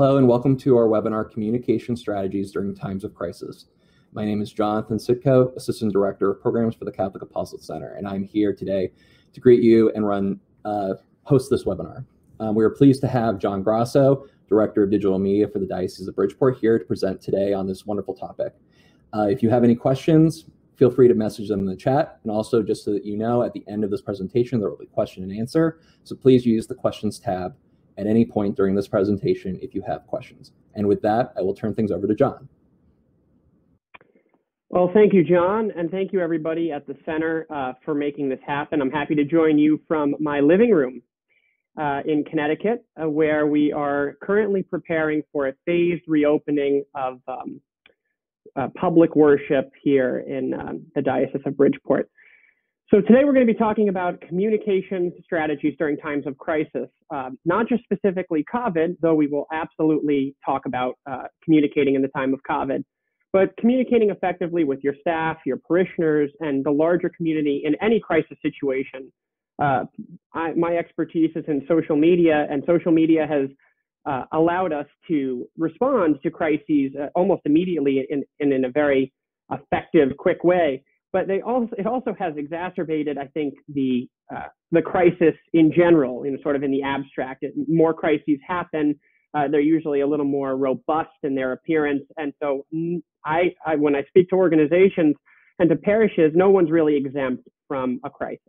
Hello and welcome to our webinar, Communication Strategies During Times of Crisis. My name is Jonathan Sitko, Assistant Director of Programs for the Catholic Apostolate Center, and I'm here today to greet you and run uh, host this webinar. Um, we are pleased to have John Grasso, Director of Digital Media for the Diocese of Bridgeport, here to present today on this wonderful topic. Uh, if you have any questions, feel free to message them in the chat. And also, just so that you know, at the end of this presentation, there will be question and answer. So please use the questions tab at any point during this presentation if you have questions. And with that, I will turn things over to John. Well, thank you, John, and thank you everybody at the center uh, for making this happen. I'm happy to join you from my living room uh, in Connecticut, uh, where we are currently preparing for a phased reopening of um, uh, public worship here in um, the Diocese of Bridgeport. So today we're going to be talking about communication strategies during times of crisis, uh, not just specifically COVID, though we will absolutely talk about uh, communicating in the time of COVID, but communicating effectively with your staff, your parishioners, and the larger community in any crisis situation. Uh, I, my expertise is in social media, and social media has uh, allowed us to respond to crises uh, almost immediately and in, in, in, a very effective, quick way. But they also, it also has exacerbated, I think, the uh, the crisis in general, you know, sort of in the abstract. It, more crises happen. Uh, they're usually a little more robust in their appearance, and so I, I, when I speak to organizations and to parishes, no one's really exempt from a crisis.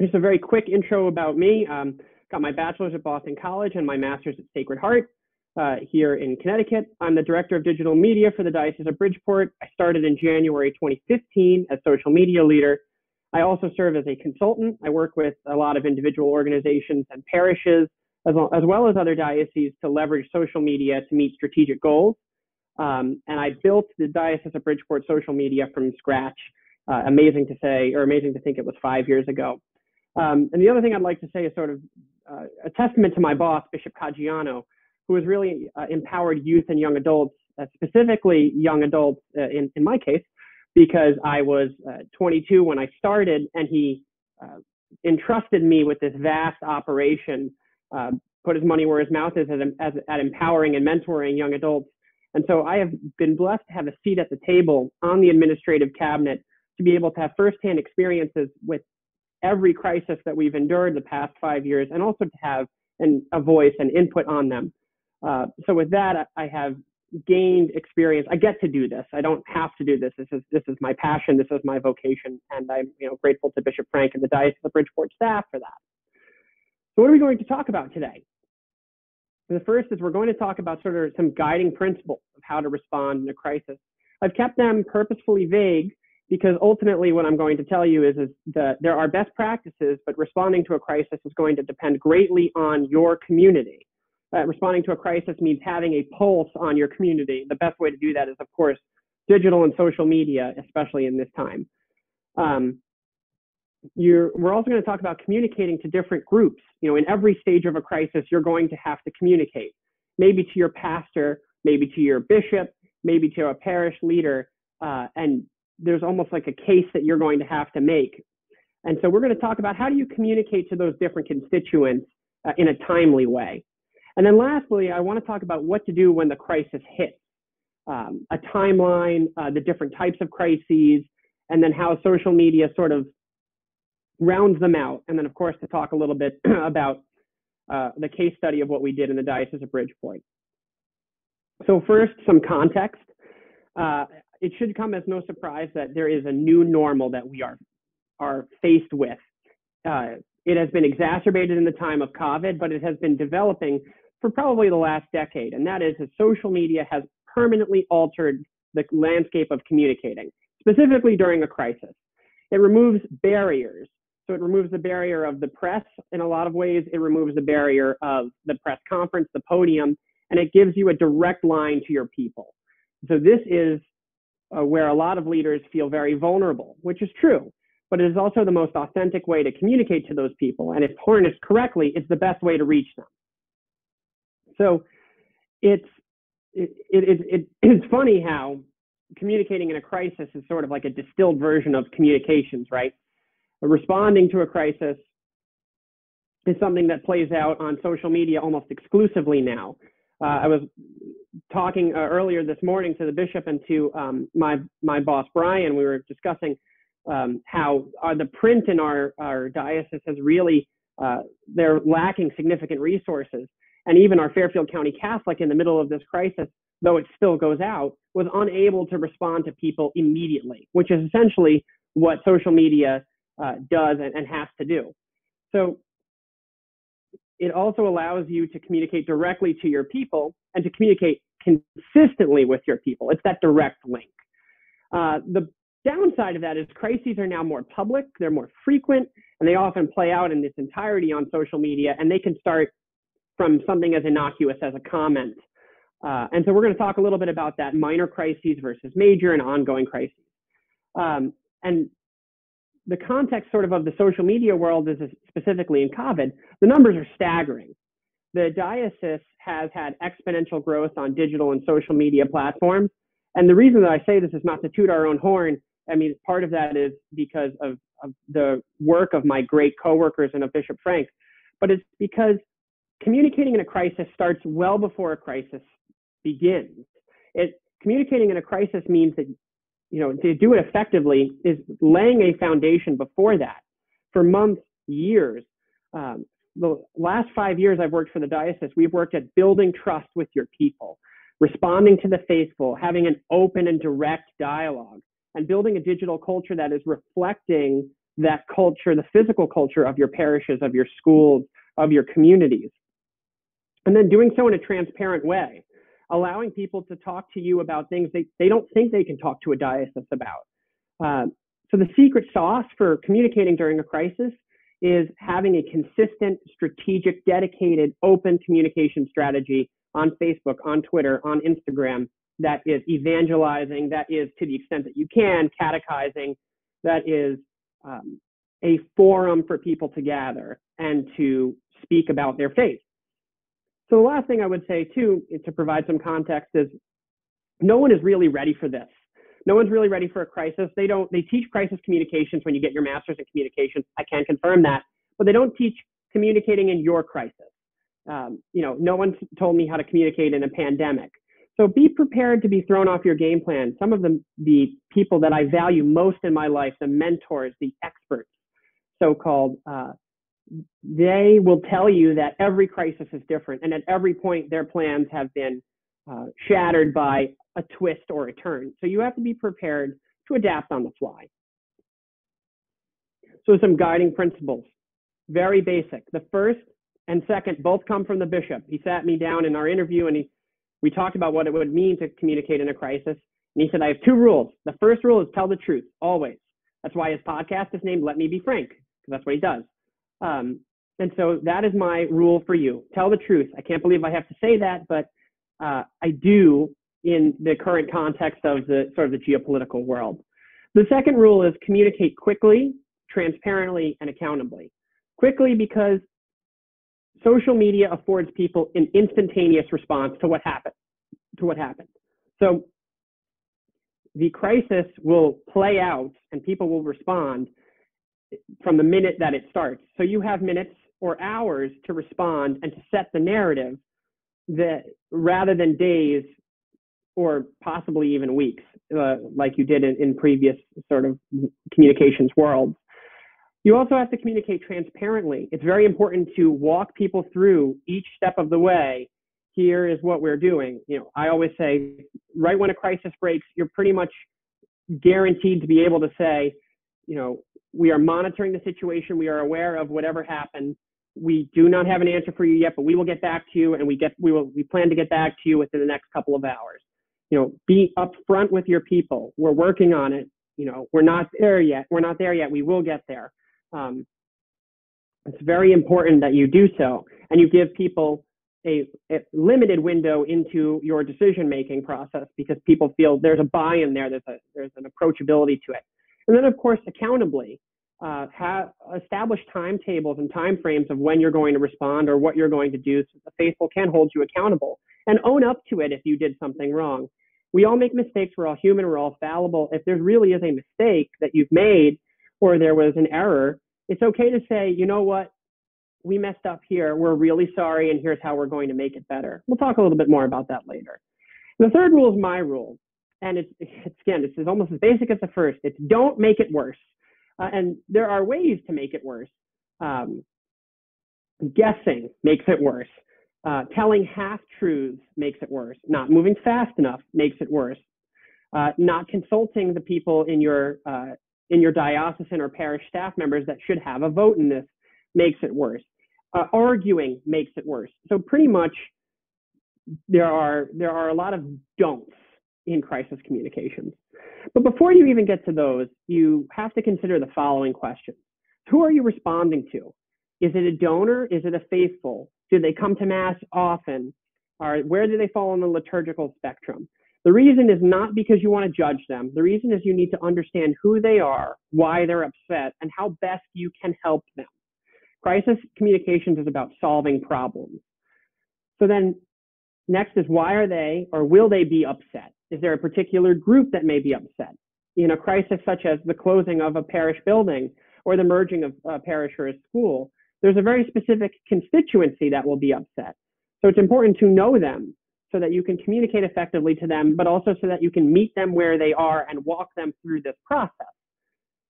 Just a very quick intro about me. Um, Got my bachelor's at Boston College and my master's at Sacred Heart uh, here in Connecticut. I'm the director of digital media for the Diocese of Bridgeport. I started in January 2015 as social media leader. I also serve as a consultant. I work with a lot of individual organizations and parishes, as well as, well as other dioceses, to leverage social media to meet strategic goals. Um, and I built the Diocese of Bridgeport social media from scratch. Uh, amazing to say, or amazing to think it was five years ago. Um, and the other thing I'd like to say is sort of uh, a testament to my boss, Bishop Caggiano, who has really uh, empowered youth and young adults, uh, specifically young adults uh, in, in my case, because I was uh, 22 when I started, and he uh, entrusted me with this vast operation, put his money where his mouth is, as, as, at empowering and mentoring young adults. And so I have been blessed to have a seat at the table on the administrative cabinet to be able to have firsthand experiences with every crisis that we've endured the past five years and also to have an, a voice and input on them. Uh, so with that, I have gained experience. I get to do this. I don't have to do this. This is this is my passion. This is my vocation, and I'm you know grateful to Bishop Frank and the Diocese of Bridgeport staff for that. So what are we going to talk about today? The first is we're going to talk about sort of some guiding principles of how to respond in a crisis. I've kept them purposefully vague because ultimately what I'm going to tell you is, is that there are best practices, but responding to a crisis is going to depend greatly on your community. Uh, responding to a crisis means having a pulse on your community. The best way to do that is, of course, digital and social media, especially in this time. Um, we're also going to talk about communicating to different groups. You know, in every stage of a crisis, you're going to have to communicate, maybe to your pastor, maybe to your bishop, maybe to a parish leader, uh, and there's almost like a case that you're going to have to make. And so we're going to talk about how do you communicate to those different constituents uh, in a timely way. And then lastly, I want to talk about what to do when the crisis hits, um, a timeline, uh, the different types of crises, and then how social media sort of rounds them out. And then, of course, to talk a little bit about uh, the case study of what we did in the Diocese of Bridgeport. So first, some context. Uh, it should come as no surprise that there is a new normal that we are are faced with. Uh, it has been exacerbated in the time of COVID, but it has been developing for probably the last decade, and that is that social media has permanently altered the landscape of communicating, specifically during a crisis. It removes barriers. So it removes the barrier of the press in a lot of ways. It removes the barrier of the press conference, the podium, and it gives you a direct line to your people. So this is uh, where a lot of leaders feel very vulnerable, which is true. But it is also the most authentic way to communicate to those people. And if harnessed correctly, it's the best way to reach them. So it's, it, it, it, it's funny how communicating in a crisis is sort of like a distilled version of communications, right? Responding to a crisis is something that plays out on social media almost exclusively now. Uh, I was talking uh, earlier this morning to the bishop and to um, my my boss Brian. We were discussing um, how uh, the print in our our diocese has really uh, they're lacking significant resources, and even our Fairfield County Catholic in the middle of this crisis, though it still goes out, was unable to respond to people immediately, which is essentially what social media uh, does and, and has to do. So it also allows you to communicate directly to your people and to communicate consistently with your people. It's that direct link. Uh, the downside of that is crises are now more public, they're more frequent, and they often play out in its entirety on social media, and they can start from something as innocuous as a comment. Uh, and so we're going to talk a little bit about that minor crises versus major and ongoing crises. Um, and the context sort of of the social media world is specifically in COVID, the numbers are staggering. The diocese has had exponential growth on digital and social media platforms. And the reason that I say this is not to toot our own horn. I mean, part of that is because of, of the work of my great coworkers and of Bishop Frank, but it's because communicating in a crisis starts well before a crisis begins. It, communicating in a crisis means that you know, to do it effectively is laying a foundation before that for months, years. Um, the last five years I've worked for the diocese, we've worked at building trust with your people, responding to the faithful, having an open and direct dialogue, and building a digital culture that is reflecting that culture, the physical culture of your parishes, of your schools, of your communities. And then doing so in a transparent way allowing people to talk to you about things they, they don't think they can talk to a diocese about. Uh, so the secret sauce for communicating during a crisis is having a consistent, strategic, dedicated, open communication strategy on Facebook, on Twitter, on Instagram that is evangelizing, that is to the extent that you can, catechizing, that is um, a forum for people to gather and to speak about their faith. So the last thing I would say too, to provide some context, is no one is really ready for this. No one's really ready for a crisis. They don't. They teach crisis communications when you get your master's in communications. I can confirm that, but they don't teach communicating in your crisis. Um, you know, no one told me how to communicate in a pandemic. So be prepared to be thrown off your game plan. Some of the, the people that I value most in my life, the mentors, the experts, so-called, uh, they will tell you that every crisis is different, and at every point, their plans have been uh, shattered by a twist or a turn. So you have to be prepared to adapt on the fly. So some guiding principles, very basic. The first and second both come from the bishop. He sat me down in our interview and he, we talked about what it would mean to communicate in a crisis. And he said, I have two rules. The first rule is tell the truth, always. That's why his podcast is named Let Me Be Frank, because that's what he does. Um, and so that is my rule for you. Tell the truth. I can't believe I have to say that, but uh, I do in the current context of the sort of the geopolitical world. The second rule is communicate quickly, transparently, and accountably. Quickly because social media affords people an instantaneous response to what happened. To what happened. So the crisis will play out and people will respond from the minute that it starts. So you have minutes or hours to respond and to set the narrative that rather than days or possibly even weeks, uh, like you did in, in previous sort of communications worlds. You also have to communicate transparently. It's very important to walk people through each step of the way. Here is what we're doing. You know, I always say, right when a crisis breaks, you're pretty much guaranteed to be able to say, you know, we are monitoring the situation. We are aware of whatever happened. We do not have an answer for you yet, but we will get back to you, and we get we will we plan to get back to you within the next couple of hours. You know, be upfront with your people. We're working on it. You know, we're not there yet. We're not there yet. We will get there. Um, it's very important that you do so, and you give people a, a limited window into your decision making process because people feel there's a buy-in there. There's a there's an approachability to it. And then, of course, accountably, uh, have establish timetables and timeframes of when you're going to respond or what you're going to do so the faithful can hold you accountable and own up to it if you did something wrong. We all make mistakes. We're all human. We're all fallible. If there really is a mistake that you've made or there was an error, it's okay to say, you know what? we messed up here. We're really sorry, and here's how we're going to make it better. We'll talk a little bit more about that later. The third rule is my rule. And it's, it's again, this is almost as basic as the first. It's don't make it worse. Uh, and there are ways to make it worse. Um, guessing makes it worse. Uh, telling half truths makes it worse. Not moving fast enough makes it worse. Uh, not consulting the people in your uh, in your diocesan or parish staff members that should have a vote in this makes it worse. Uh, arguing makes it worse. So pretty much there are there are a lot of don'ts in crisis communications. But before you even get to those, you have to consider the following questions. Who are you responding to? Is it a donor? Is it a faithful? Do they come to Mass often? Or where do they fall on the liturgical spectrum? The reason is not because you want to judge them. The reason is you need to understand who they are, why they're upset, and how best you can help them. Crisis communications is about solving problems. So then next is why are they or will they be upset? Is there a particular group that may be upset? In a crisis such as the closing of a parish building or the merging of a parish or a school, there's a very specific constituency that will be upset. So it's important to know them so that you can communicate effectively to them, but also so that you can meet them where they are and walk them through this process.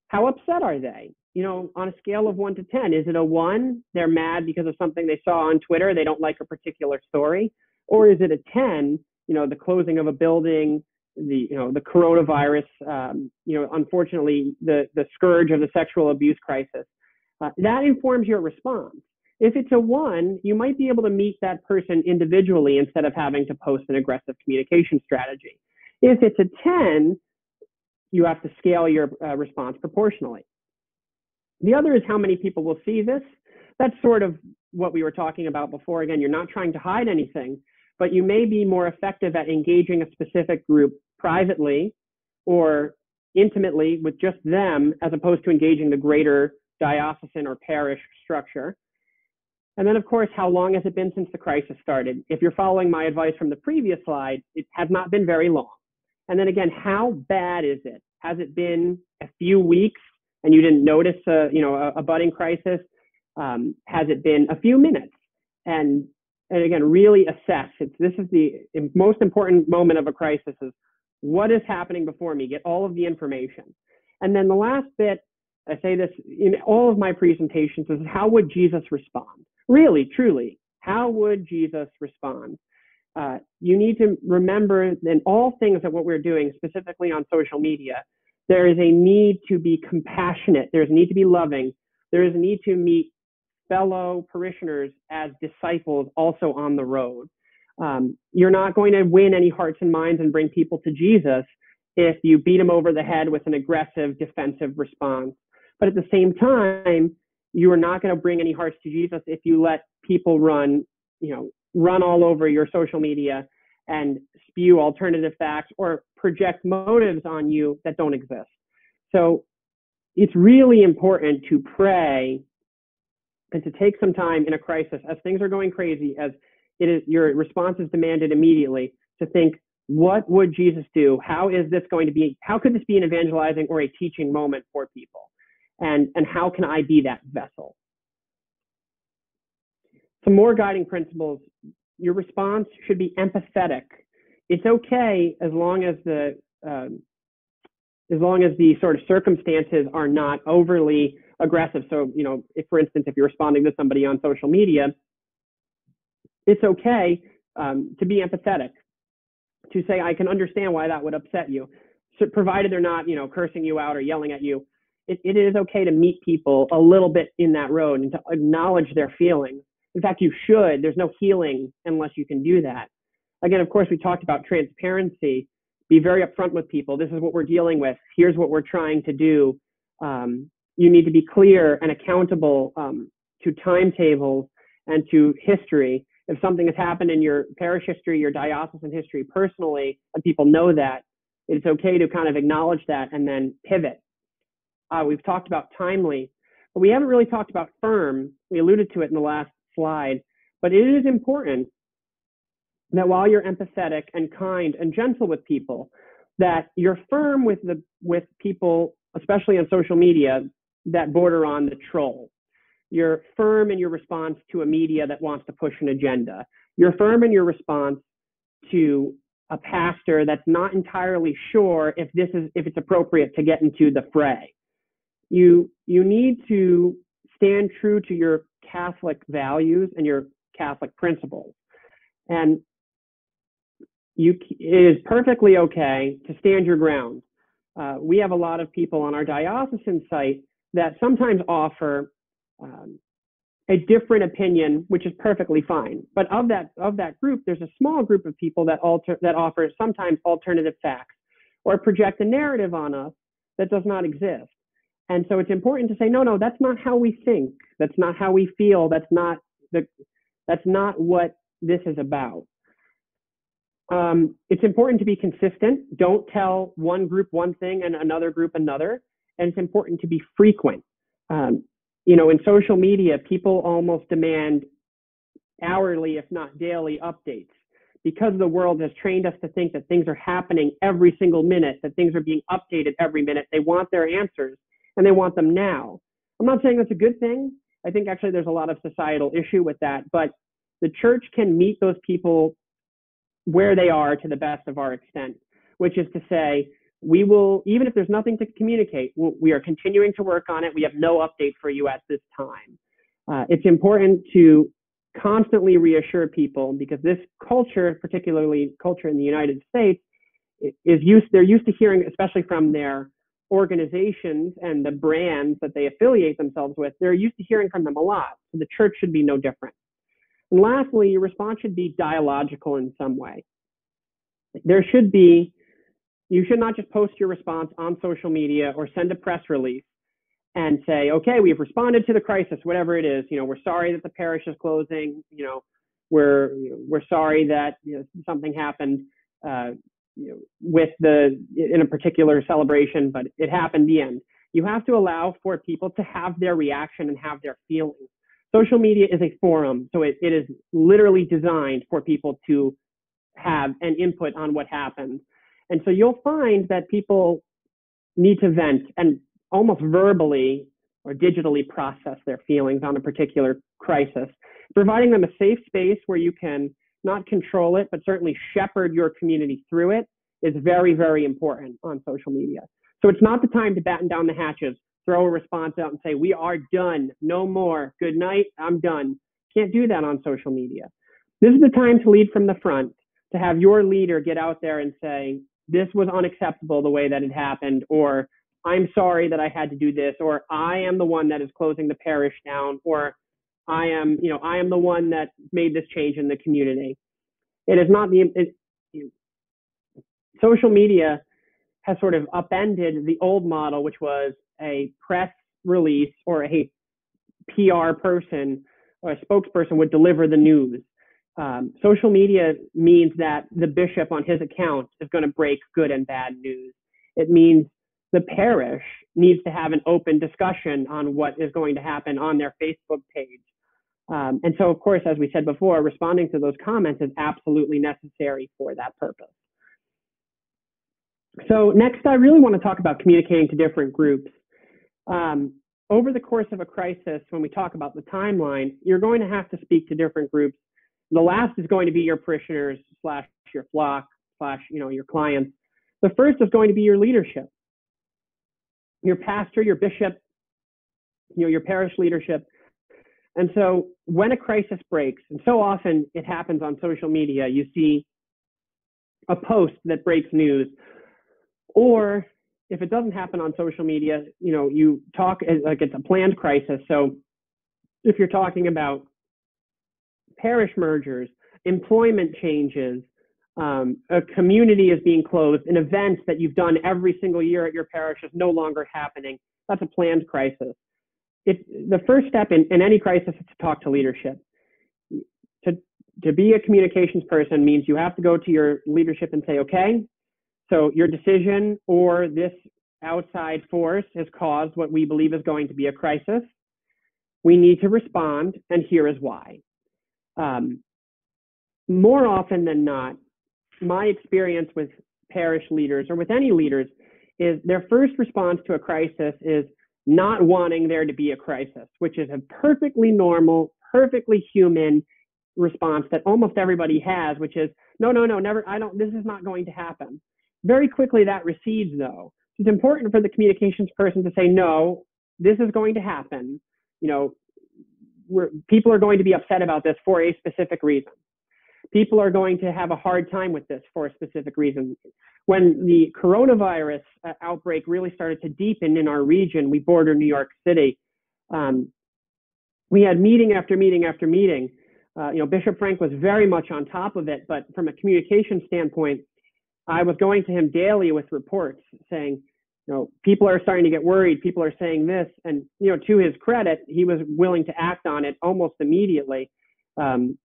How upset are they? You know, on a scale of one to 10, is it a one? They're mad because of something they saw on Twitter. They don't like a particular story. Or is it a 10? You know, the closing of a building, the, you know, the coronavirus, um, you know, unfortunately, the, the scourge of the sexual abuse crisis. Uh, that informs your response. If it's a one, you might be able to meet that person individually instead of having to post an aggressive communication strategy. If it's a 10, you have to scale your uh, response proportionally. The other is how many people will see this. That's sort of what we were talking about before. Again, you're not trying to hide anything, but you may be more effective at engaging a specific group privately or intimately with just them as opposed to engaging the greater diocesan or parish structure. And then, of course, how long has it been since the crisis started? If you're following my advice from the previous slide, it has not been very long. And then again, how bad is it? Has it been a few weeks and you didn't notice a, you know, a, a budding crisis? Um, has it been a few minutes? And and again, really assess. It's, this is the most important moment of a crisis is what is happening before me? Get all of the information. And then the last bit, I say this in all of my presentations, is how would Jesus respond? Really, truly, how would Jesus respond? Uh, you need to remember in all things that what we're doing, specifically on social media, there is a need to be compassionate. There's a need to be loving. There is a need to meet fellow parishioners as disciples also on the road. Um, you're not going to win any hearts and minds and bring people to Jesus if you beat them over the head with an aggressive defensive response. But at the same time, you are not going to bring any hearts to Jesus if you let people run, you know, run all over your social media and spew alternative facts or project motives on you that don't exist. So it's really important to pray and to take some time in a crisis as things are going crazy, as it is your response is demanded immediately to think, what would Jesus do? How is this going to be? How could this be an evangelizing or a teaching moment for people? And, and how can I be that vessel? Some more guiding principles. Your response should be empathetic. It's okay as long as the um, as long as the sort of circumstances are not overly aggressive. So, you know, if for instance, if you're responding to somebody on social media, it's okay um, to be empathetic, to say, I can understand why that would upset you, so provided they're not, you know, cursing you out or yelling at you. It, it is okay to meet people a little bit in that road and to acknowledge their feelings. In fact, you should. There's no healing unless you can do that. Again, of course, we talked about transparency. Be very upfront with people. This is what we're dealing with. Here's what we're trying to do. Um, you need to be clear and accountable um, to timetables and to history. If something has happened in your parish history, your diocesan history personally, and people know that, it's okay to kind of acknowledge that and then pivot. Uh, we've talked about timely, but we haven't really talked about firm. We alluded to it in the last slide, but it is important that while you're empathetic and kind and gentle with people, that you're firm with the with people, especially on social media, that border on the troll. You're firm in your response to a media that wants to push an agenda. You're firm in your response to a pastor that's not entirely sure if this is if it's appropriate to get into the fray. You you need to stand true to your Catholic values and your Catholic principles. And you it is perfectly okay to stand your ground. Uh, we have a lot of people on our diocesan site that sometimes offer um, a different opinion, which is perfectly fine. But of that of that group, there's a small group of people that alter that offer sometimes alternative facts or project a narrative on us that does not exist. And so it's important to say, no, no, that's not how we think. That's not how we feel. That's not the that's not what this is about. Um, it's important to be consistent. Don't tell one group one thing and another group another. And it's important to be frequent. Um, you know, in social media, people almost demand hourly, if not daily, updates because the world has trained us to think that things are happening every single minute, that things are being updated every minute. They want their answers and they want them now. I'm not saying that's a good thing. I think actually there's a lot of societal issue with that, but the church can meet those people where they are to the best of our extent, which is to say, we will, even if there's nothing to communicate, we are continuing to work on it. We have no update for you at this time. Uh, it's important to constantly reassure people because this culture, particularly culture in the United States, is used, they're used to hearing, especially from their organizations and the brands that they affiliate themselves with, they're used to hearing from them a lot. So the church should be no different. And lastly, your response should be dialogical in some way. There should be you should not just post your response on social media or send a press release and say, okay, we've responded to the crisis, whatever it is. You know, we're sorry that the parish is closing. You know, we're we're sorry that you know, something happened uh, you know, with the in a particular celebration, but it happened. The end. You have to allow for people to have their reaction and have their feelings. Social media is a forum, so it, it is literally designed for people to have an input on what happened. And so you'll find that people need to vent and almost verbally or digitally process their feelings on a particular crisis. Providing them a safe space where you can not control it, but certainly shepherd your community through it is very, very important on social media. So it's not the time to batten down the hatches, throw a response out and say, we are done, no more, good night, I'm done. Can't do that on social media. This is the time to lead from the front, to have your leader get out there and say, this was unacceptable the way that it happened, or I'm sorry that I had to do this, or I am the one that is closing the parish down, or I am, you know, I am the one that made this change in the community. It is not the it, social media has sort of upended the old model, which was a press release or a PR person or a spokesperson would deliver the news um, social media means that the bishop on his account is going to break good and bad news. It means the parish needs to have an open discussion on what is going to happen on their Facebook page. Um, and so, of course, as we said before, responding to those comments is absolutely necessary for that purpose. So next, I really want to talk about communicating to different groups. Um, over the course of a crisis, when we talk about the timeline, you're going to have to speak to different groups the last is going to be your parishioners slash your flock slash you know your clients. The first is going to be your leadership, your pastor, your bishop, you know your parish leadership. And so when a crisis breaks, and so often it happens on social media, you see a post that breaks news, or if it doesn't happen on social media, you know, you talk like it's a planned crisis. So if you're talking about parish mergers, employment changes, um, a community is being closed, an event that you've done every single year at your parish is no longer happening. That's a planned crisis. The first step in, in any crisis is to talk to leadership. To, to be a communications person means you have to go to your leadership and say, okay, so your decision or this outside force has caused what we believe is going to be a crisis. We need to respond, and here is why um, more often than not, my experience with parish leaders or with any leaders is their first response to a crisis is not wanting there to be a crisis, which is a perfectly normal, perfectly human response that almost everybody has, which is, no, no, no, never, I don't, this is not going to happen. Very quickly that recedes though. It's important for the communications person to say, no, this is going to happen. You know, people are going to be upset about this for a specific reason. People are going to have a hard time with this for a specific reason. When the coronavirus uh, outbreak really started to deepen in our region, we border New York City. Um, we had meeting after meeting after meeting. Uh, you know, Bishop Frank was very much on top of it, but from a communication standpoint, I was going to him daily with reports saying, you know, people are starting to get worried. People are saying this, and you know, to his credit, he was willing to act on it almost immediately. Um,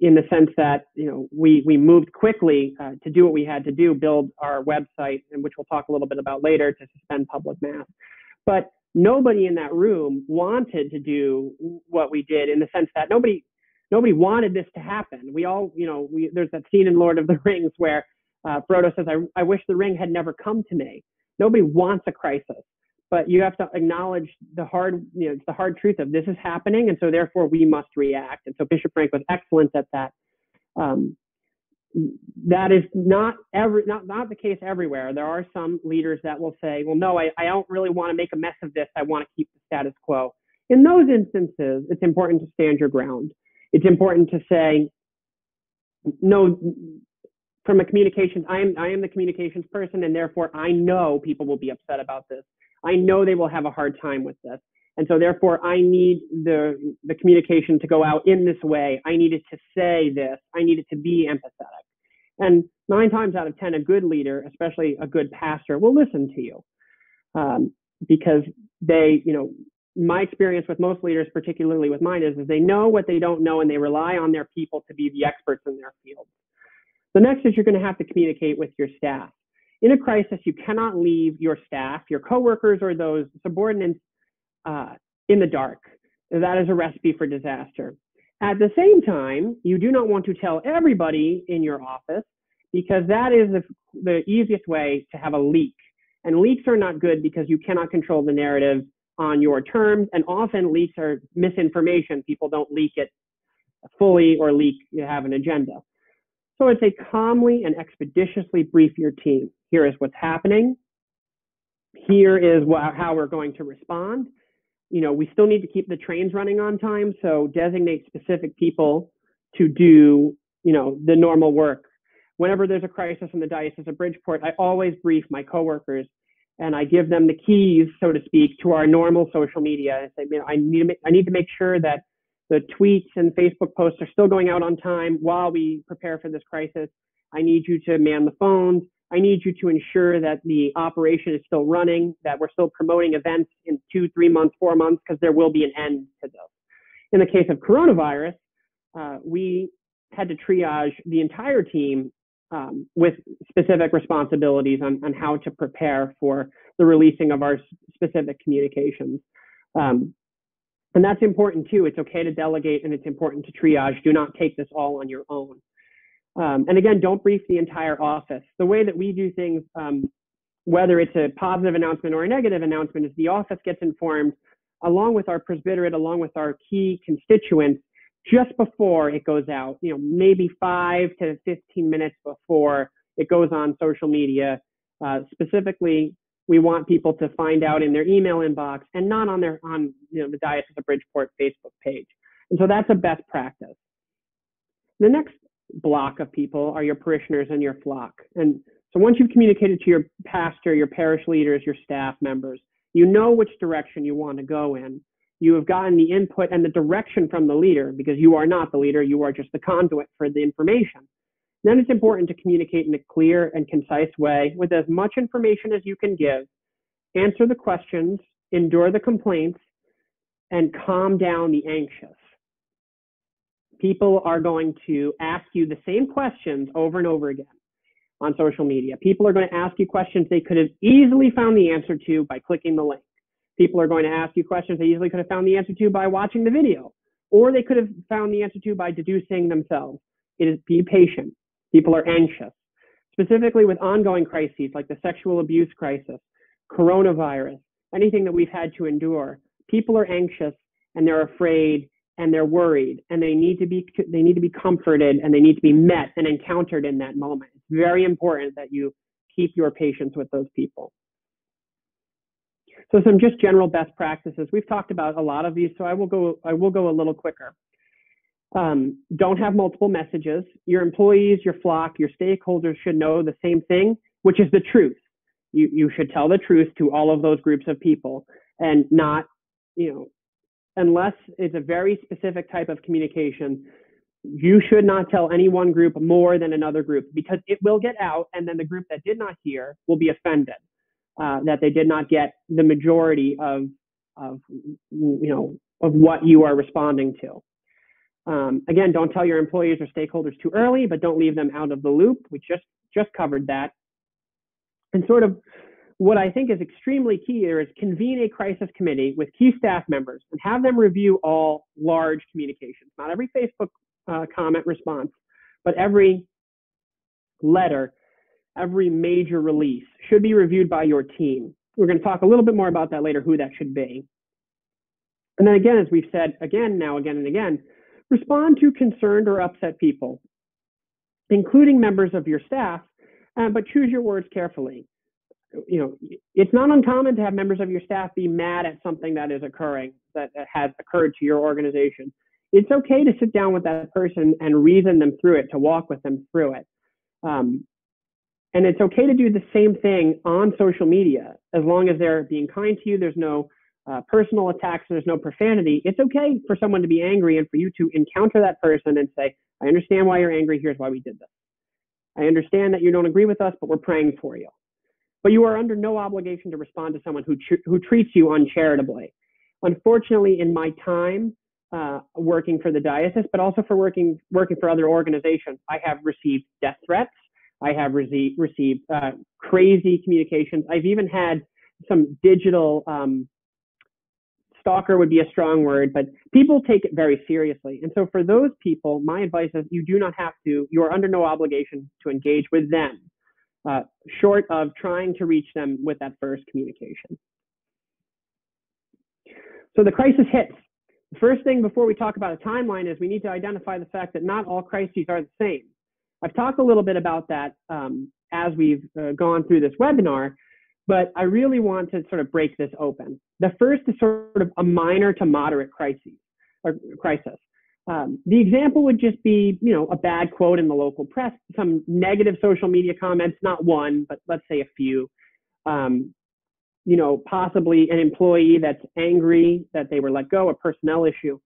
in the sense that you know we we moved quickly uh, to do what we had to do, build our website, and which we'll talk a little bit about later to suspend public mass. But nobody in that room wanted to do what we did in the sense that nobody nobody wanted this to happen. We all you know we there's that scene in Lord of the Rings where uh, Frodo says, I, "I wish the ring had never come to me." Nobody wants a crisis but you have to acknowledge the hard, you know, the hard truth of this is happening, and so therefore we must react. And so Bishop Frank was excellent at that. Um, that is not every not not the case everywhere. There are some leaders that will say, "Well, no, I, I don't really want to make a mess of this. I want to keep the status quo." In those instances, it's important to stand your ground. It's important to say, "No." From a communications, I am I am the communications person, and therefore I know people will be upset about this. I know they will have a hard time with this. And so therefore I need the, the communication to go out in this way. I needed to say this. I needed to be empathetic. And nine times out of 10, a good leader, especially a good pastor, will listen to you. Um, because they, you know, my experience with most leaders, particularly with mine, is, is they know what they don't know and they rely on their people to be the experts in their field. The next is you're going to have to communicate with your staff. In a crisis, you cannot leave your staff, your coworkers, or those subordinates uh, in the dark. That is a recipe for disaster. At the same time, you do not want to tell everybody in your office because that is the, the easiest way to have a leak. And leaks are not good because you cannot control the narrative on your terms. And often leaks are misinformation. People don't leak it fully or leak you have an agenda. So I'd say calmly and expeditiously brief your team. Here is what's happening. Here is what, how we're going to respond. You know, we still need to keep the trains running on time, so designate specific people to do, you know, the normal work. Whenever there's a crisis in the Diocese of Bridgeport, I always brief my coworkers and I give them the keys, so to speak, to our normal social media. I say, you know, I need to make, I need to make sure that the tweets and Facebook posts are still going out on time while we prepare for this crisis. I need you to man the phones. I need you to ensure that the operation is still running, that we're still promoting events in two, three months, four months, because there will be an end to this. In the case of coronavirus, uh, we had to triage the entire team um, with specific responsibilities on, on how to prepare for the releasing of our specific communications. Um, and that's important too. It's okay to delegate and it's important to triage. Do not take this all on your own. Um, and again, don't brief the entire office. The way that we do things, um, whether it's a positive announcement or a negative announcement, is the office gets informed along with our presbyterate, along with our key constituents, just before it goes out. You know, maybe five to 15 minutes before it goes on social media. Uh, specifically, we want people to find out in their email inbox and not on their on you know the Diocese of Bridgeport Facebook page. And so that's a best practice. The next block of people are your parishioners and your flock. And so once you've communicated to your pastor, your parish leaders, your staff members, you know which direction you want to go in. You have gotten the input and the direction from the leader because you are not the leader, you are just the conduit for the information. Then it's important to communicate in a clear and concise way with as much information as you can give, answer the questions, endure the complaints, and calm down the anxious people are going to ask you the same questions over and over again on social media. People are going to ask you questions they could have easily found the answer to by clicking the link. People are going to ask you questions they easily could have found the answer to by watching the video, or they could have found the answer to by deducing themselves. It is be patient. People are anxious, specifically with ongoing crises like the sexual abuse crisis, coronavirus, anything that we've had to endure, people are anxious and they're afraid and they're worried and they need to be they need to be comforted and they need to be met and encountered in that moment. It's very important that you keep your patience with those people. So some just general best practices. We've talked about a lot of these, so I will go I will go a little quicker. Um, don't have multiple messages. Your employees, your flock, your stakeholders should know the same thing, which is the truth. You you should tell the truth to all of those groups of people and not, you know, unless it's a very specific type of communication, you should not tell any one group more than another group because it will get out and then the group that did not hear will be offended uh, that they did not get the majority of, of, you know, of what you are responding to. Um, again, don't tell your employees or stakeholders too early, but don't leave them out of the loop. We just, just covered that. And sort of what I think is extremely key here is convene a crisis committee with key staff members and have them review all large communications, not every Facebook uh, comment response, but every letter, every major release should be reviewed by your team. We're going to talk a little bit more about that later, who that should be. And then again, as we've said again, now, again, and again, respond to concerned or upset people, including members of your staff, uh, but choose your words carefully you know, it's not uncommon to have members of your staff be mad at something that is occurring that has occurred to your organization. It's okay to sit down with that person and reason them through it, to walk with them through it. Um, and it's okay to do the same thing on social media as long as they're being kind to you. There's no uh, personal attacks, there's no profanity. It's okay for someone to be angry and for you to encounter that person and say, I understand why you're angry. Here's why we did this. I understand that you don't agree with us, but we're praying for you but you are under no obligation to respond to someone who, tr- who treats you uncharitably. Unfortunately, in my time uh, working for the diocese, but also for working, working for other organizations, I have received death threats. I have rece- received uh, crazy communications. I've even had some digital um, stalker would be a strong word, but people take it very seriously. And so for those people, my advice is you do not have to, you are under no obligation to engage with them uh, short of trying to reach them with that first communication. So the crisis hits. The first thing before we talk about a timeline is we need to identify the fact that not all crises are the same. I've talked a little bit about that um, as we've uh, gone through this webinar, but I really want to sort of break this open. The first is sort of a minor to moderate crisis. Or crisis. Um, the example would just be, you know, a bad quote in the local press, some negative social media comments, not one, but let's say a few. Um, you know, possibly an employee that's angry that they were let go, a personnel issue.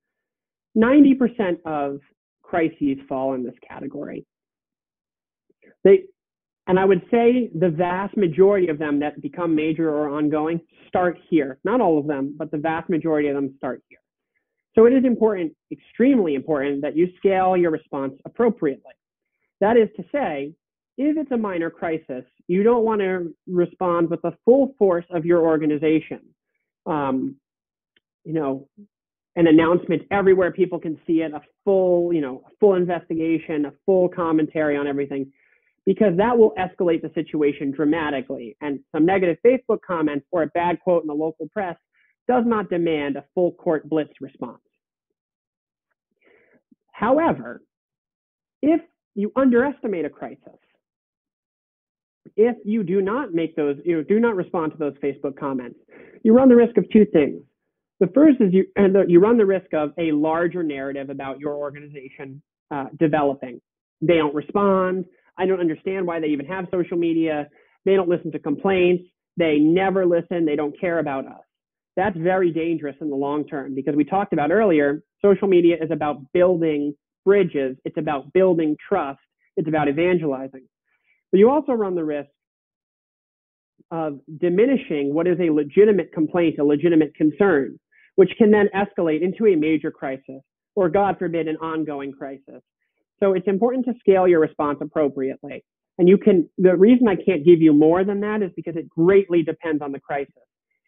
90% of crises fall in this category. They, and I would say the vast majority of them that become major or ongoing start here. Not all of them, but the vast majority of them start here. So it is important, extremely important, that you scale your response appropriately. That is to say, if it's a minor crisis, you don't want to respond with the full force of your organization. Um, you know, an announcement everywhere people can see it, a full, you know, a full investigation, a full commentary on everything, because that will escalate the situation dramatically. And some negative Facebook comments or a bad quote in the local press does not demand a full court blitz response. However, if you underestimate a crisis, if you do not make those, you know, do not respond to those Facebook comments, you run the risk of two things. The first is you, and the, you run the risk of a larger narrative about your organization uh, developing. They don't respond. I don't understand why they even have social media. They don't listen to complaints. They never listen. They don't care about us that's very dangerous in the long term because we talked about earlier, social media is about building bridges, it's about building trust, it's about evangelizing. But you also run the risk of diminishing what is a legitimate complaint, a legitimate concern, which can then escalate into a major crisis or, God forbid, an ongoing crisis. So it's important to scale your response appropriately. And you can, the reason I can't give you more than that is because it greatly depends on the crisis.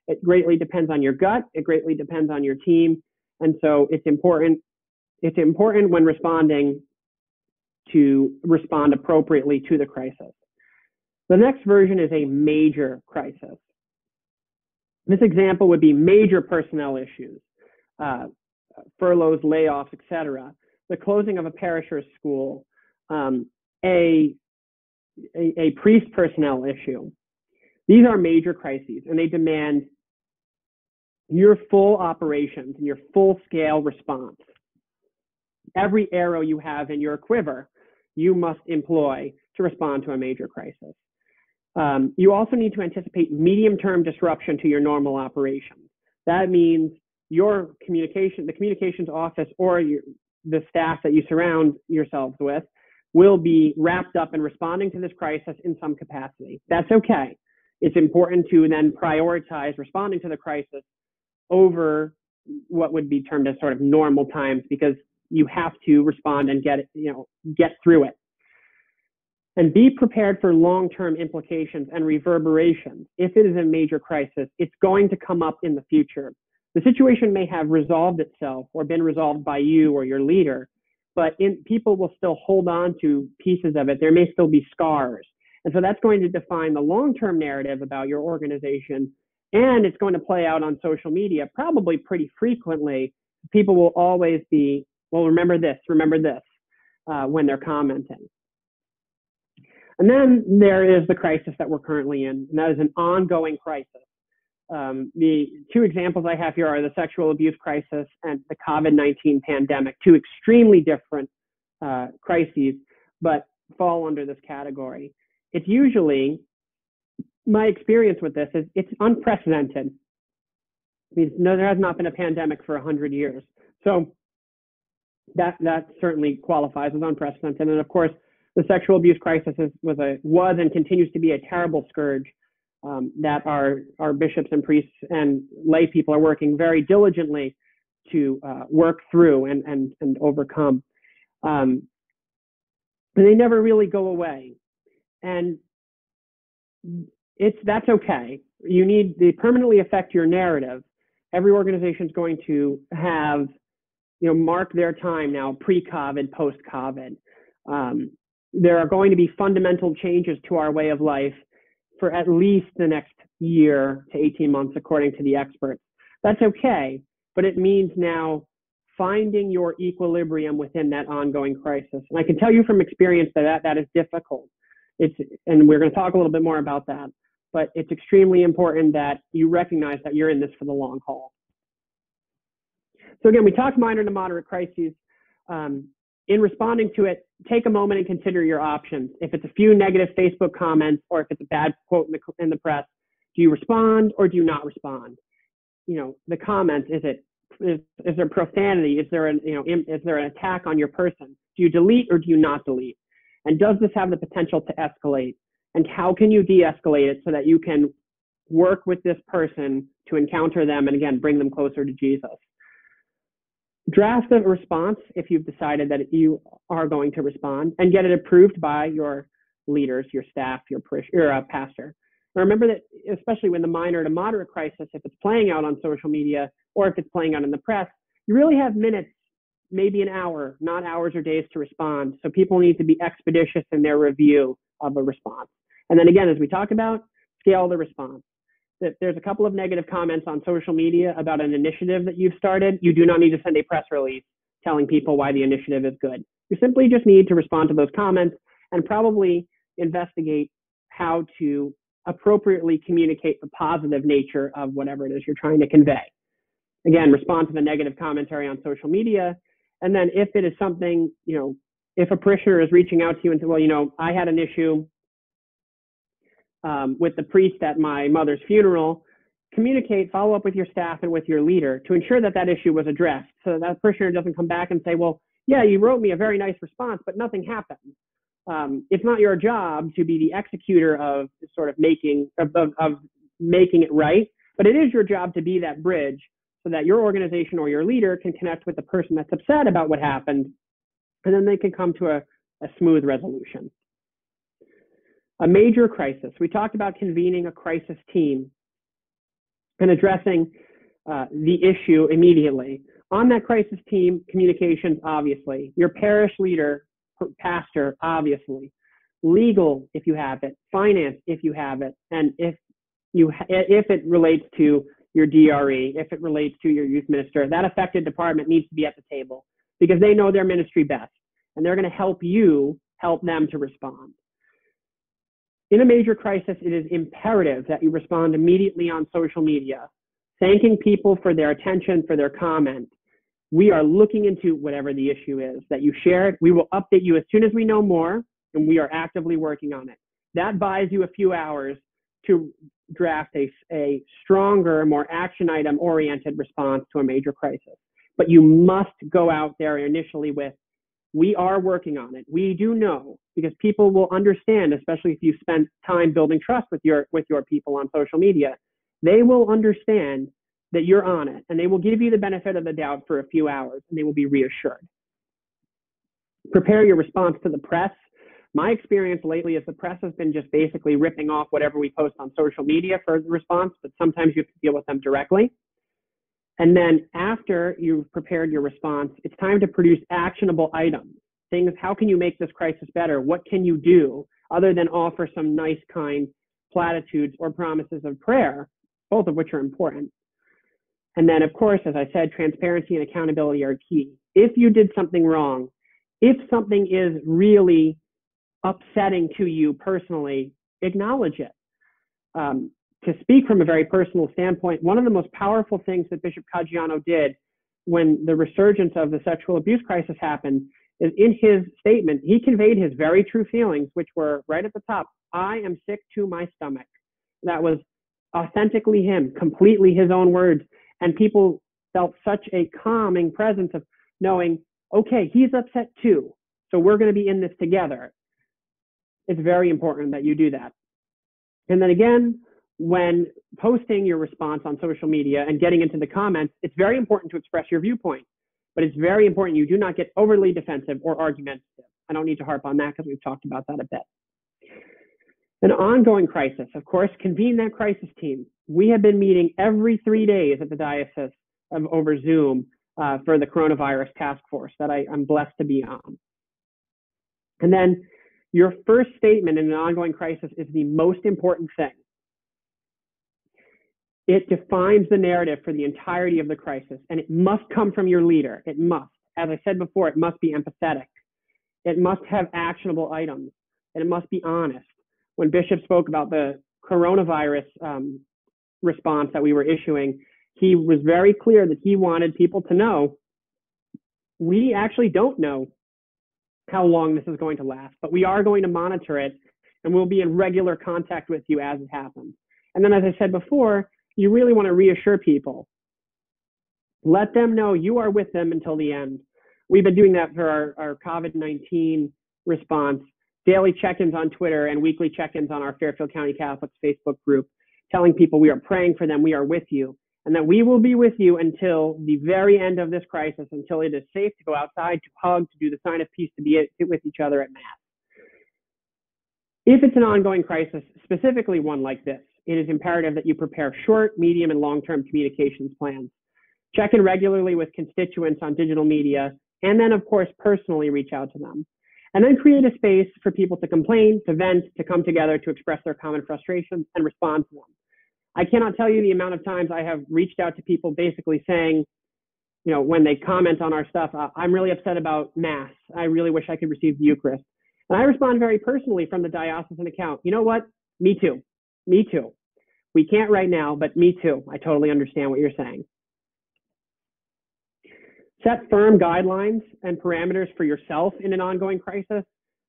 It greatly depends on your gut. It greatly depends on your team. And so it's important, it's important when responding to respond appropriately to the crisis. The next version is a major crisis. This example would be major personnel issues, uh, furloughs, layoffs, etc., the closing of a parish or school, um, a, a, a priest personnel issue. These are major crises and they demand your full operations and your full scale response. Every arrow you have in your quiver, you must employ to respond to a major crisis. Um, you also need to anticipate medium-term disruption to your normal operations. That means your communication, the communications office or your, the staff that you surround yourselves with will be wrapped up in responding to this crisis in some capacity. That's okay. It's important to then prioritize responding to the crisis over what would be termed as sort of normal times because you have to respond and get you know get through it and be prepared for long-term implications and reverberations if it is a major crisis it's going to come up in the future the situation may have resolved itself or been resolved by you or your leader but in, people will still hold on to pieces of it. There may still be scars. And so that's going to define the long-term narrative about your organization. And it's going to play out on social media probably pretty frequently. People will always be well remember this remember this uh, when they're commenting. And then there is the crisis that we're currently in. And that is an ongoing crisis um, the two examples i have here are the sexual abuse crisis and the covid-19 pandemic two extremely different uh, crises but fall under this category it's usually my experience with this is it's unprecedented. I mean, no, there has not been a pandemic for 100 years. So that, that certainly qualifies as unprecedented. And of course, the sexual abuse crisis is, was, a, was and continues to be a terrible scourge um, that our, our bishops and priests and lay people are working very diligently to uh, work through and, and, and overcome. Um, and they never really go away. And it's that's okay. You need to permanently affect your narrative. Every organization is going to have, you know, mark their time now, pre-COVID, post-COVID. Um, there are going to be fundamental changes to our way of life for at least the next year to 18 months, according to the experts. That's okay, but it means now finding your equilibrium within that ongoing crisis. And I can tell you from experience that that, that is difficult. It's, and we're going to talk a little bit more about that but it's extremely important that you recognize that you're in this for the long haul. So again, we talked minor to moderate crises. Um, in responding to it, take a moment and consider your options. If it's a few negative Facebook comments or if it's a bad quote in the, in the press, do you respond or do you not respond? You know, the comments, is it, is, is there profanity? Is there an, you know, is there an attack on your person? Do you delete or do you not delete? And does this have the potential to escalate? and how can you de-escalate it so that you can work with this person to encounter them and again bring them closer to jesus draft a response if you've decided that you are going to respond and get it approved by your leaders your staff your, your uh, pastor. Remember that especially when the minor to moderate crisis if it's playing out on social media or if it's playing out in the press you really have minutes maybe an hour not hours or days to respond. So people need to be expeditious in their review of a response. And then again, as we talked about, scale the response. If there's a couple of negative comments on social media about an initiative that you've started, you do not need to send a press release telling people why the initiative is good. You simply just need to respond to those comments and probably investigate how to appropriately communicate the positive nature of whatever it is you're trying to convey. Again, respond to the negative commentary on social media. And then if it is something, you know, if a parishioner is reaching out to you and say, well, you know, I had an issue um, with the priest at my mother's funeral, communicate, follow up with your staff and with your leader to ensure that that issue was addressed so that, that doesn't come back and say, well, yeah, you wrote me a very nice response, but nothing happened. Um, it's not your job to be the executor of sort of making of, of, of making it right, but it is your job to be that bridge so that your organization or your leader can connect with the person that's upset about what happened, and then they can come to a, a smooth resolution a major crisis. We talked about convening a crisis team and addressing uh, the issue immediately. On that crisis team, communications, obviously. Your parish leader, pastor, obviously. Legal, if you have it. Finance, if you have it. And if you, if it relates to your DRE, if it relates to your youth minister, that affected department needs to be at the table because they know their ministry best and they're going to help you help them to respond. In a major crisis, it is imperative that you respond immediately on social media, thanking people for their attention, for their comment. We are looking into whatever the issue is that you shared. We will update you as soon as we know more, and we are actively working on it. That buys you a few hours to draft a, a stronger, more action item oriented response to a major crisis. But you must go out there initially with, we are working on it. We do know because people will understand, especially if you spend time building trust with your with your people on social media, they will understand that you're on it and they will give you the benefit of the doubt for a few hours and they will be reassured. Prepare your response to the press my experience lately is the press has been just basically ripping off whatever we post on social media for the response, but sometimes you have to deal with them directly. And then after you've prepared your response, it's time to produce actionable items. Things, how can you make this crisis better? What can you do other than offer some nice, kind platitudes or promises of prayer, both of which are important. And then, of course, as I said, transparency and accountability are key. If you did something wrong, if something is really upsetting to you personally, acknowledge it. Um, to speak from a very personal standpoint, one of the most powerful things that Bishop Caggiano did when the resurgence of the sexual abuse crisis happened is in his statement, he conveyed his very true feelings, which were right at the top I am sick to my stomach. That was authentically him, completely his own words. And people felt such a calming presence of knowing, okay, he's upset too. So we're going to be in this together it's very important that you do that. And then again, when posting your response on social media and getting into the comments, it's very important to express your viewpoint. But it's very important you do not get overly defensive or argumentative. I don't need to harp on that because we've talked about that a bit. An ongoing crisis, of course, convene that crisis team. We have been meeting every three days at the diocese of, over Zoom uh, for the coronavirus task force that I, I'm blessed to be on. And then your first statement in an ongoing crisis is the most important thing. It defines the narrative for the entirety of the crisis, and it must come from your leader. It must. As I said before, it must be empathetic. It must have actionable items, and it must be honest. When Bishop spoke about the coronavirus um, response that we were issuing, he was very clear that he wanted people to know we actually don't know how long this is going to last, but we are going to monitor it and we'll be in regular contact with you as it happens. And then, as I said before, you really want to reassure people. Let them know you are with them until the end. We've been doing that for our, our COVID 19 response, daily check ins on Twitter and weekly check ins on our Fairfield County Catholics Facebook group, telling people we are praying for them, we are with you and that we will be with you until the very end of this crisis, until it is safe to go outside, to hug, to do the sign of peace, to be with each other at Mass. If it's an ongoing crisis, specifically one like this, it is imperative that you prepare short, medium, and long term communications plans. Check in regularly with constituents on digital media, and then, of course, personally reach out to them. And then create a space for people to complain, to vent, to come together to express their common frustrations and respond to them. I cannot tell you the amount of times I have reached out to people basically saying, you know, when they comment on our stuff, uh, I'm really upset about Mass. I really wish I could receive the Eucharist. And I respond very personally from the diocesan account. You know what? Me too. Me too. We can't right now, but me too. I totally understand what you're saying. Set firm guidelines and parameters for yourself in an ongoing crisis.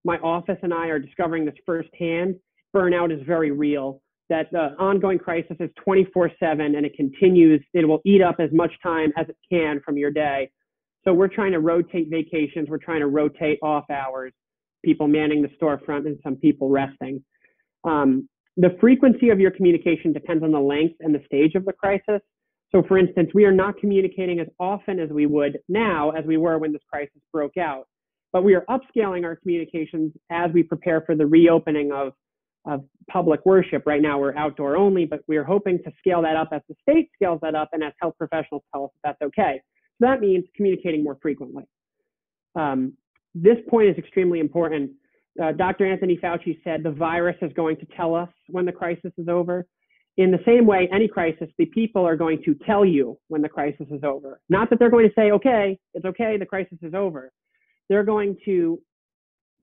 My office and I are discovering this firsthand. Burnout is very real that the ongoing crisis is 24 7 and it continues. It will eat up as much time as it can from your day. So we're trying to rotate vacations. We're trying to rotate off hours, people manning the storefront and some people resting. Um, the frequency of your communication depends on the length and the stage of the crisis. So, for instance, we are not communicating as often as we would now as we were when this crisis broke out. But we are upscaling our communications as we prepare for the reopening of of public worship. Right now we're outdoor only, but we're hoping to scale that up as the state scales that up and as health professionals tell us that that's okay. So that means communicating more frequently. Um, this point is extremely important. Uh, Dr. Anthony Fauci said the virus is going to tell us when the crisis is over. in the same way, any crisis, the people are going to tell you when the crisis is over. Not that they're going to say, okay, it's okay, the crisis is over. They're going to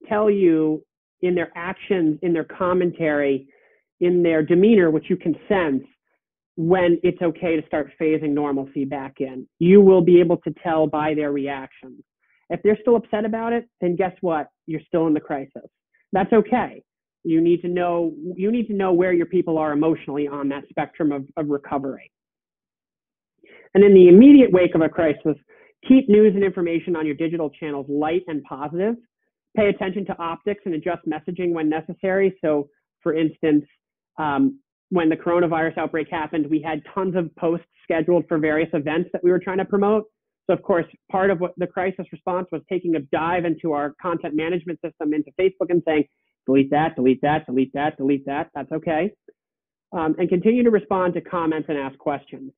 tell you in their actions, in their commentary, in their demeanor, which you can sense, when it's okay to start phasing normalcy back in. You will be able to tell by their reactions. If they're still upset about it, then guess what? You're still in the crisis. That's okay. You need to know you need to know where your people are emotionally on that spectrum of, of recovery. And in the immediate wake of a crisis, keep news and information on your digital channels light and positive. Pay attention to optics and adjust messaging when necessary. So, for instance, um, when the coronavirus outbreak happened, we had tons of posts scheduled for various events that we were trying to promote. So, of course, part of what the crisis response was taking a dive into our content management system into Facebook and saying, delete that, delete that, delete that, delete that. That's okay. Um, and continue to respond to comments and ask questions.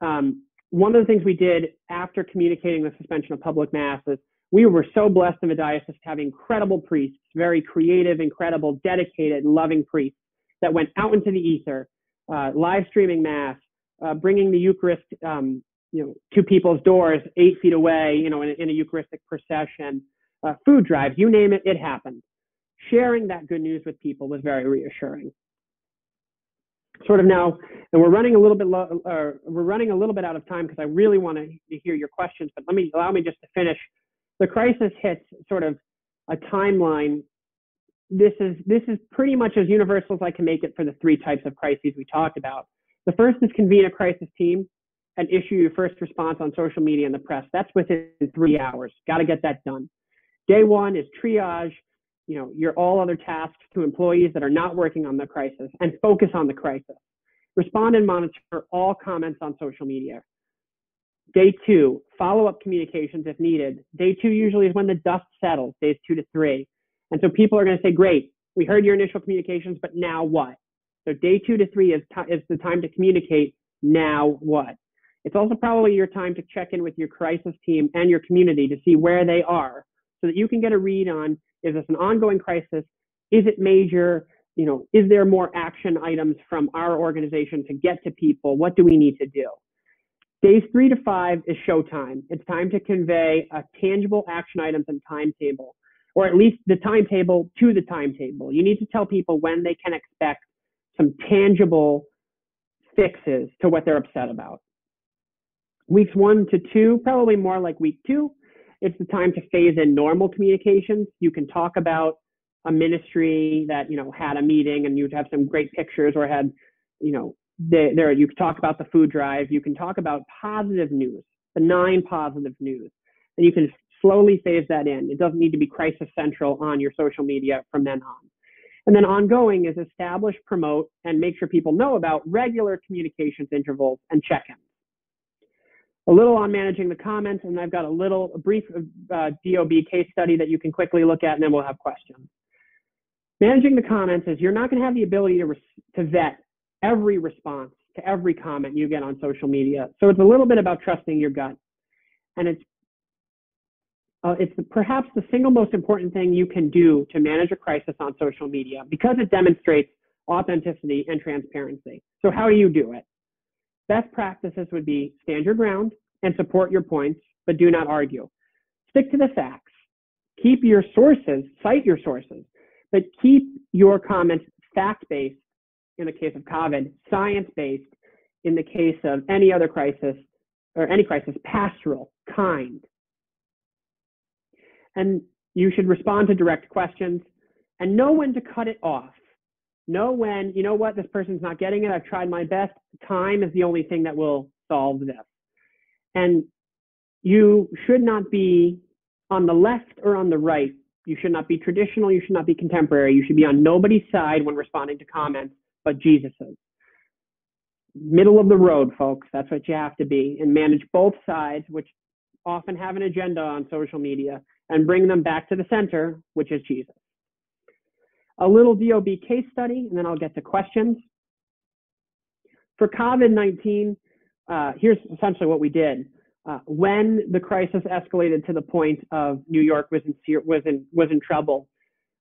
Um, one of the things we did after communicating the suspension of public masses, we were so blessed in the diocese to have incredible priests, very creative, incredible, dedicated, loving priests that went out into the ether, uh, live streaming mass, uh, bringing the Eucharist, um, you know, to people's doors, eight feet away, you know, in, in a Eucharistic procession, uh, food drives, you name it, it happened sharing that good news with people was very reassuring. Sort of now, and we're running a little bit low, uh, we're running a little bit out of time because I really want to hear your questions. But let me allow me just to finish. The crisis hits sort of a timeline. This is this is pretty much as universal as I can make it for the three types of crises we talked about. The first is convene a crisis team and issue your first response on social media and the press. That's within three hours. Got to get that done. Day one is triage you know, your all other tasks to employees that are not working on the crisis and focus on the crisis. Respond and monitor all comments on social media. Day two, follow up communications if needed. Day two usually is when the dust settles, days two to three. And so people are going to say, great, we heard your initial communications, but now what? So day two to three is, is the time to communicate now what? It's also probably your time to check in with your crisis team and your community to see where they are so that you can get a read on is this an ongoing crisis? Is it major? You know, is there more action items from our organization to get to people? What do we need to do? Days three to five is showtime. It's time to convey a tangible action items and timetable, or at least the timetable to the timetable. You need to tell people when they can expect some tangible fixes to what they're upset about. Weeks one to two, probably more like week two, it's the time to phase in normal communications. You can talk about a ministry that you know had a meeting and you'd have some great pictures or had you know they, there you could talk about the food drive. You can talk about positive news benign positive news. And you can slowly phase that in. It doesn't need to be crisis central on your social media from then on. And then ongoing is establish promote and make sure people know about regular communications intervals and check-ins a little on managing the comments, and I've got a little a brief uh, DOB case study that you can quickly look at, and then we'll have questions. Managing the comments is you're not going to have the ability to, to vet every response to every comment you get on social media. So it's a little bit about trusting your gut. And it's uh, it's perhaps the single most important thing you can do to manage a crisis on social media because it demonstrates authenticity and transparency. So how do you do it? Best practices would be stand your ground and support your points, but do not argue. Stick to the facts. Keep your sources, cite your sources, but keep your comments fact based in the case of COVID, science based in the case of any other crisis or any crisis, pastoral, kind. And you should respond to direct questions and know when to cut it off know when, you know what, this person's not getting it. I've tried my best. Time is the only thing that will solve this. And you should not be on the left or on the right. You should not be traditional. You should not be contemporary. You should be on nobody's side when responding to comments but Jesus's. Middle of the road, folks. That's what you have to be and manage both sides, which often have an agenda on social media, and bring them back to the center, which is Jesus a little DOB case study, and then I'll get to questions. For COVID-19, uh, here's essentially what we did. Uh, when the crisis escalated to the point of New York was in, was in, was in trouble,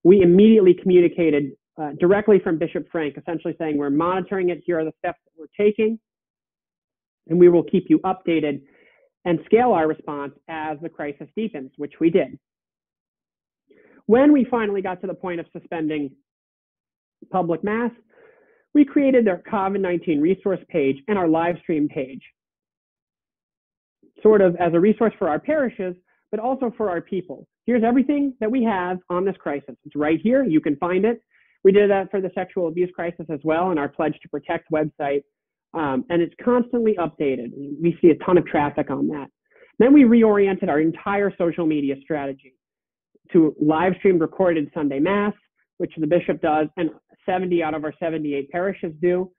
we immediately communicated uh, directly from Bishop Frank, essentially saying we're monitoring it. Here are the steps that we're taking, and we will keep you updated and scale our response as the crisis deepens, which we did. When we finally got to the point of suspending public mass, we created their COVID-19 resource page and our live stream page, sort of as a resource for our parishes, but also for our people. Here's everything that we have on this crisis. It's right here. You can find it. We did that for the sexual abuse crisis as well in our Pledge to Protect website. Um, and it's constantly updated. We see a ton of traffic on that. Then we reoriented our entire social media strategy to live stream recorded Sunday Mass, which the bishop does, and 70 out of our 78 parishes do,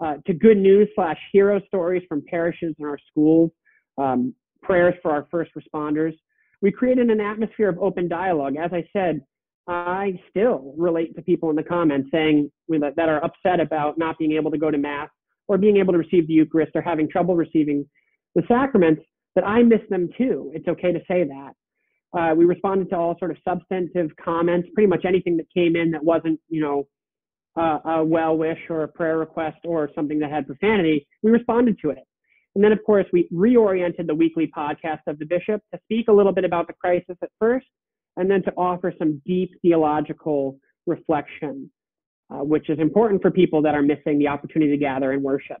uh, to good news slash hero stories from parishes and our schools, um, prayers for our first responders. We created an atmosphere of open dialogue. As I said, I still relate to people in the comments saying that are upset about not being able to go to Mass or being able to receive the Eucharist or having trouble receiving the sacraments, that I miss them too. It's okay to say that. Uh, we responded to all sort of substantive comments, pretty much anything that came in that wasn't, you know, uh, a well wish or a prayer request or something that had profanity. We responded to it. And then, of course, we reoriented the weekly podcast of the bishop to speak a little bit about the crisis at first, and then to offer some deep theological reflection, uh, which is important for people that are missing the opportunity to gather and worship.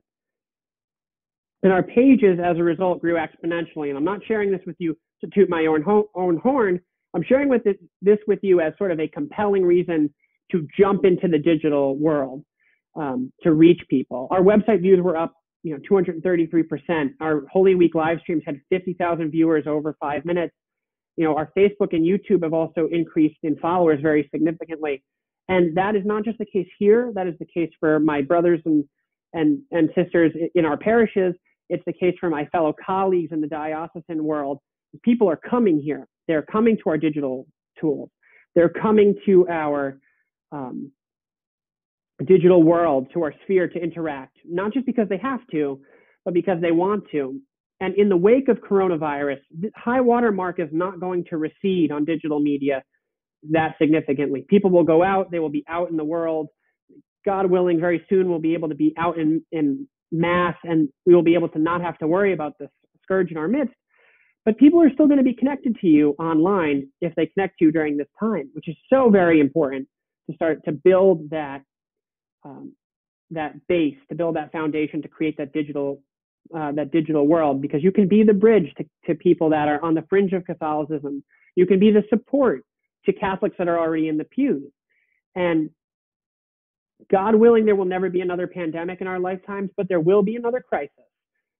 And our pages, as a result, grew exponentially. And I'm not sharing this with you to toot my own, ho- own horn. I'm sharing with this, this with you as sort of a compelling reason to jump into the digital world um, to reach people. Our website views were up, you know, 233%. Our Holy Week live streams had 50,000 viewers over five minutes. You know, our Facebook and YouTube have also increased in followers very significantly. And that is not just the case here. That is the case for my brothers and and and sisters in our parishes. It's the case for my fellow colleagues in the diocesan world. People are coming here. They're coming to our digital tools. They're coming to our um, digital world, to our sphere to interact, not just because they have to, but because they want to. And in the wake of coronavirus, high water mark is not going to recede on digital media that significantly. People will go out, they will be out in the world. God willing, very soon we'll be able to be out in, in mass and we will be able to not have to worry about this scourge in our midst. But people are still going to be connected to you online if they connect to you during this time, which is so very important to start to build that um, that base, to build that foundation, to create that digital uh, that digital world. Because you can be the bridge to, to people that are on the fringe of Catholicism. You can be the support to Catholics that are already in the pews. And God willing, there will never be another pandemic in our lifetimes, but there will be another crisis.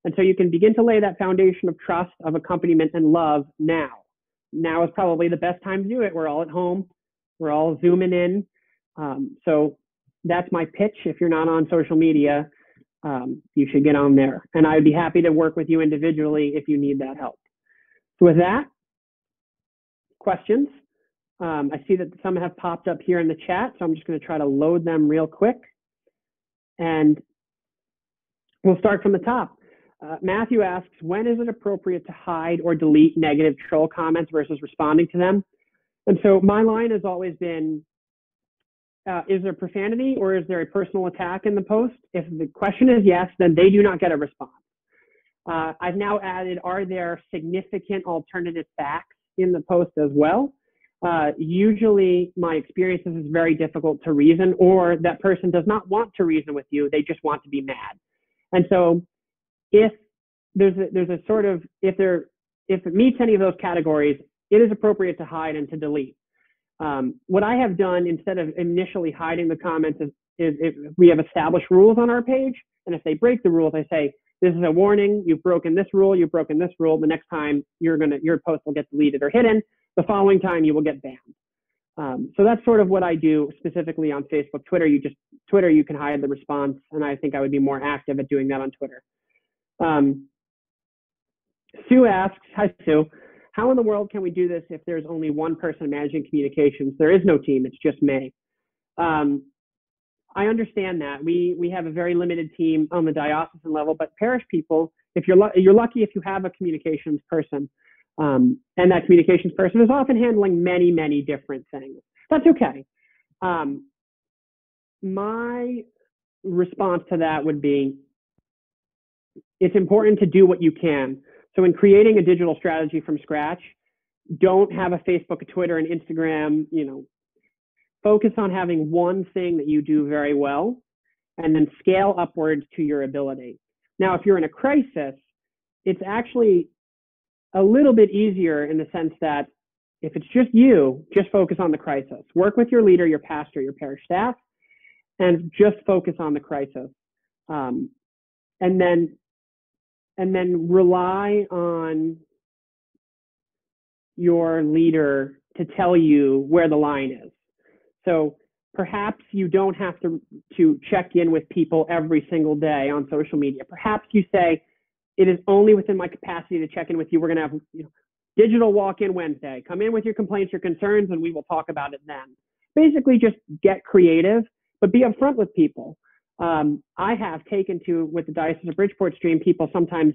And so you can begin to lay that foundation of trust, of accompaniment, and love now. Now is probably the best time to do it. We're all at home, we're all zooming in. Um, so that's my pitch. If you're not on social media, um, you should get on there. And I'd be happy to work with you individually if you need that help. So with that, questions? Um, I see that some have popped up here in the chat, so I'm just going to try to load them real quick. And we'll start from the top. Uh, Matthew asks, when is it appropriate to hide or delete negative troll comments versus responding to them? And so my line has always been, uh, is there profanity or is there a personal attack in the post? If the question is yes, then they do not get a response. Uh, I've now added, are there significant alternative facts in the post as well? uh, usually my experience is it's very difficult to reason, or that person does not want to reason with you; they just want to be mad. And so, if there's a, there's a sort of if there if it meets any of those categories, it is appropriate to hide and to delete. Um, what I have done instead of initially hiding the comments is, is if we have established rules on our page, and if they break the rules, I say, this is a warning, you've broken this rule, you've broken this rule, the next time you're gonna, your post will get deleted or hidden, the following time you will get banned. Um, so that's sort of what I do specifically on Facebook. Twitter, you just Twitter, you can hide the response, and I think I would be more active at doing that on Twitter. Um, Sue asks, "Hi Sue, how in the world can we do this if there's only one person managing communications? There is no team; it's just me." Um, I understand that we we have a very limited team on the diocesan level, but parish people, if you're you're lucky if you have a communications person. Um, and that communications person is often handling many, many different things. That's okay. Um, my response to that would be it's important to do what you can. So in creating a digital strategy from scratch, don't have a Facebook, a Twitter, and Instagram, you know, focus on having one thing that you do very well and then scale upwards to your ability. Now, if you're in a crisis, it's actually a little bit easier in the sense that if it's just you, just focus on the crisis. Work with your leader, your pastor, your parish staff, and just focus on the crisis. Um, and then and then rely on your leader to tell you where the line is. So perhaps you don't have to, to check in with people every single day on social media. Perhaps you say, it is only within my capacity to check in with you. We're going to have you know, digital walk-in Wednesday. Come in with your complaints, your concerns, and we will talk about it then. Basically, just get creative, but be upfront with people. Um, I have taken to with the Diocese of Bridgeport stream. People sometimes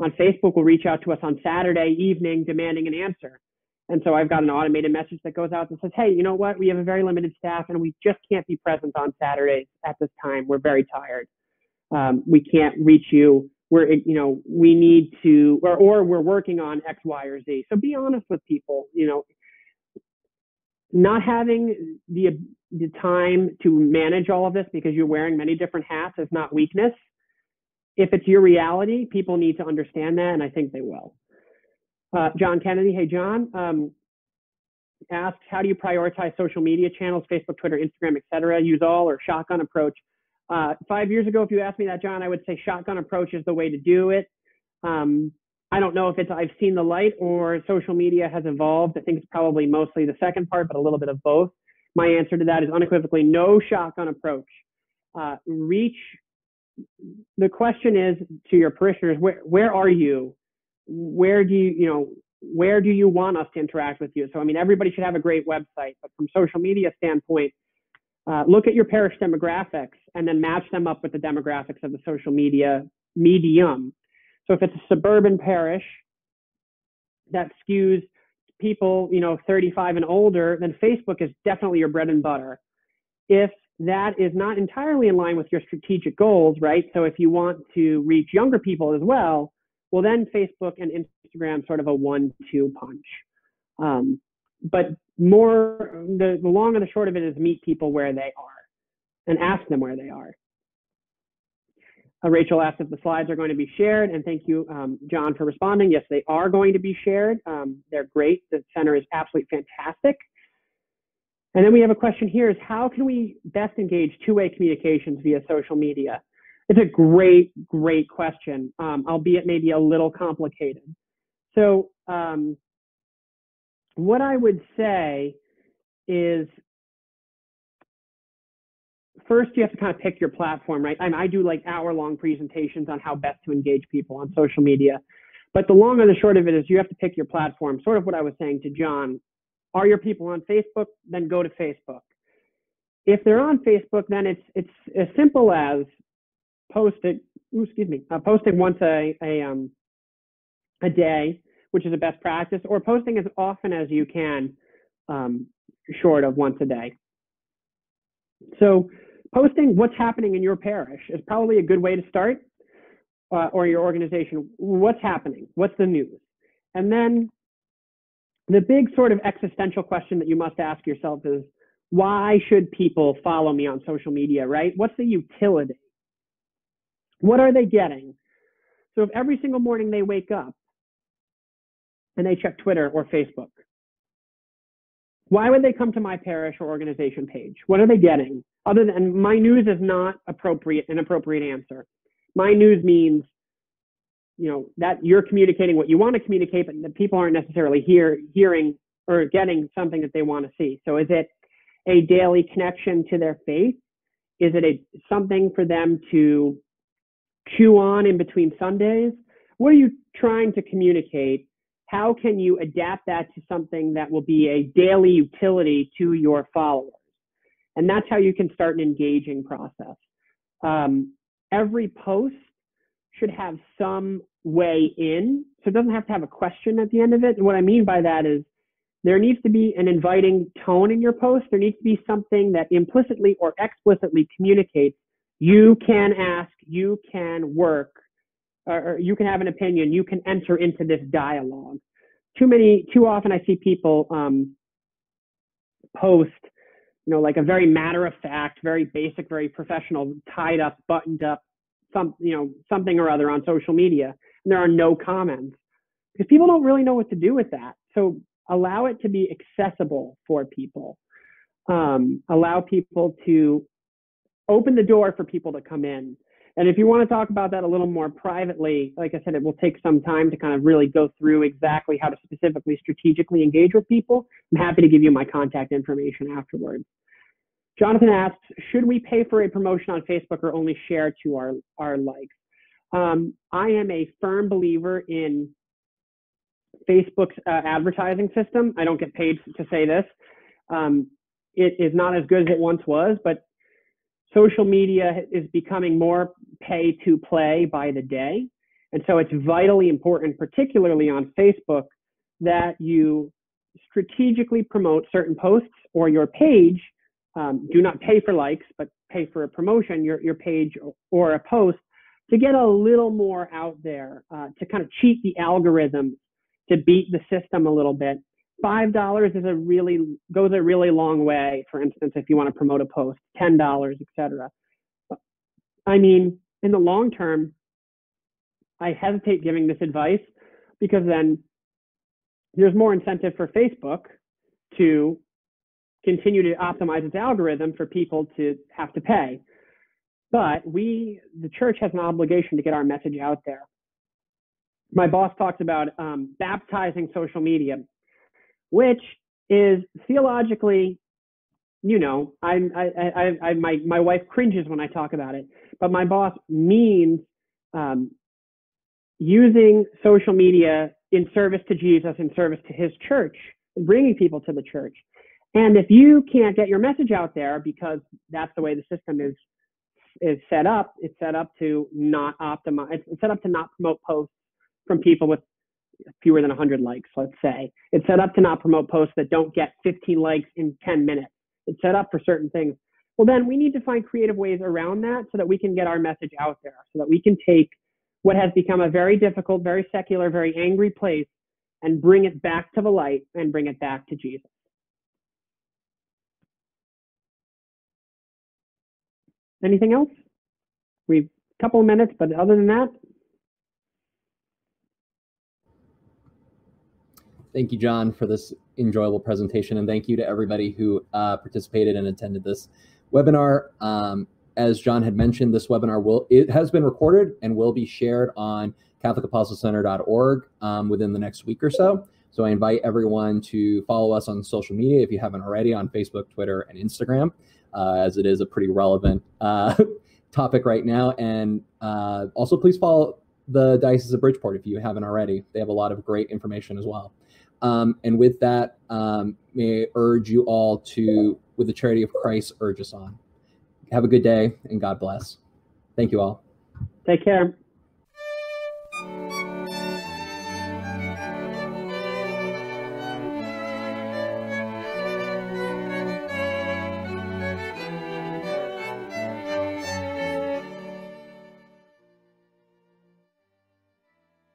on Facebook will reach out to us on Saturday evening demanding an answer. And so I've got an automated message that goes out that says, hey, you know what? We have a very limited staff and we just can't be present on Saturdays at this time. We're very tired. Um, we can't reach you. We're, you know, we need to, or, or we're working on X, Y, or Z. So be honest with people, you know, not having the, the time to manage all of this because you're wearing many different hats is not weakness. If it's your reality, people need to understand that, and I think they will. Uh, John Kennedy, hey John, um, asked how do you prioritize social media channels, Facebook, Twitter, Instagram, etc. Use all or shotgun approach. Uh, five years ago, if you asked me that, John, I would say shotgun approach is the way to do it. Um, I don't know if it's I've seen the light or social media has evolved. I think it's probably mostly the second part, but a little bit of both. My answer to that is unequivocally no shotgun approach. Uh, reach. The question is to your parishioners, where where are you? where do you, you know, where do you want us to interact with you? So, I mean, everybody should have a great website, but from social media standpoint, uh, look at your parish demographics and then match them up with the demographics of the social media medium. So if it's a suburban parish that skews people, you know, 35 and older, then Facebook is definitely your bread and butter. If that is not entirely in line with your strategic goals, right? So if you want to reach younger people as well, well, then Facebook and Instagram sort of a one-two punch. Um, but more, the, the long and the short of it is meet people where they are and ask them where they are. Uh, Rachel asked if the slides are going to be shared, and thank you, um, John, for responding. Yes, they are going to be shared. Um, they're great. The center is absolutely fantastic. And then we have a question here is how can we best engage two-way communications via social media? It's a great, great question, um, albeit maybe a little complicated. So, um, what I would say is first you have to kind of pick your platform, right? I, mean, I do like hour long presentations on how best to engage people on social media. But the long and the short of it is you have to pick your platform. Sort of what I was saying to John. Are your people on Facebook? Then go to Facebook. If they're on Facebook, then it's it's as simple as posting, ooh, excuse me, uh, posting once a, a, um, a day, which is a best practice, or posting as often as you can, um, short of once a day. So posting what's happening in your parish is probably a good way to start, uh, or your organization. What's happening? What's the news? And then the big sort of existential question that you must ask yourself is, why should people follow me on social media, right? What's the utility? What are they getting? So if every single morning they wake up and they check Twitter or Facebook, why would they come to my parish or organization page? What are they getting? Other than my news is not appropriate, an appropriate answer. My news means, you know, that you're communicating what you want to communicate, but the people aren't necessarily hear, hearing or getting something that they want to see. So is it a daily connection to their faith? Is it a something for them to chew on in between Sundays? What are you trying to communicate? How can you adapt that to something that will be a daily utility to your followers? And that's how you can start an engaging process. Um, every post should have some way in. So it doesn't have to have a question at the end of it. And what I mean by that is there needs to be an inviting tone in your post. There needs to be something that implicitly or explicitly communicates you can ask, you can work, or you can have an opinion, you can enter into this dialogue. Too many, too often I see people um, post, you know, like a very matter of fact, very basic, very professional, tied up, buttoned up, some, you know, something or other on social media, and there are no comments because people don't really know what to do with that. So allow it to be accessible for people. Um, allow people to open the door for people to come in. And if you want to talk about that a little more privately, like I said, it will take some time to kind of really go through exactly how to specifically strategically engage with people. I'm happy to give you my contact information afterwards. Jonathan asks, should we pay for a promotion on Facebook or only share to our, our likes? Um, I am a firm believer in Facebook's uh, advertising system. I don't get paid to say this. Um, it is not as good as it once was, but social media is becoming more pay to play by the day. And so it's vitally important, particularly on Facebook, that you strategically promote certain posts or your page. Um, do not pay for likes, but pay for a promotion, your, your page or a post to get a little more out there, uh, to kind of cheat the algorithm to beat the system a little bit. Five dollars is a really goes a really long way. For instance, if you want to promote a post, ten dollars, etc. I mean, in the long term, I hesitate giving this advice because then there's more incentive for Facebook to continue to optimize its algorithm for people to have to pay. But we, the church, has an obligation to get our message out there my boss talks about um, baptizing social media, which is theologically, you know, I, I, I, I, my, my wife cringes when I talk about it, but my boss means um, using social media in service to Jesus, in service to his church, bringing people to the church. And if you can't get your message out there because that's the way the system is is set up, it's set up to not optimize. It's set up to not promote posts from people with fewer than 100 likes, let's say. It's set up to not promote posts that don't get 15 likes in 10 minutes. It's set up for certain things. Well, then we need to find creative ways around that so that we can get our message out there, so that we can take what has become a very difficult, very secular, very angry place and bring it back to the light and bring it back to Jesus. Anything else? We've a couple of minutes, but other than that, Thank you, John, for this enjoyable presentation, and thank you to everybody who uh, participated and attended this webinar. Um, as John had mentioned, this webinar will it has been recorded and will be shared on CatholicApostolatecenter.org um, within the next week or so. So I invite everyone to follow us on social media if you haven't already on Facebook, Twitter, and Instagram, uh, as it is a pretty relevant uh, topic right now. And uh, also, please follow the Diocese of Bridgeport if you haven't already. They have a lot of great information as well. Um, and with that, um, may I urge you all to, with the charity of Christ, urge us on. Have a good day and God bless. Thank you all. Take care.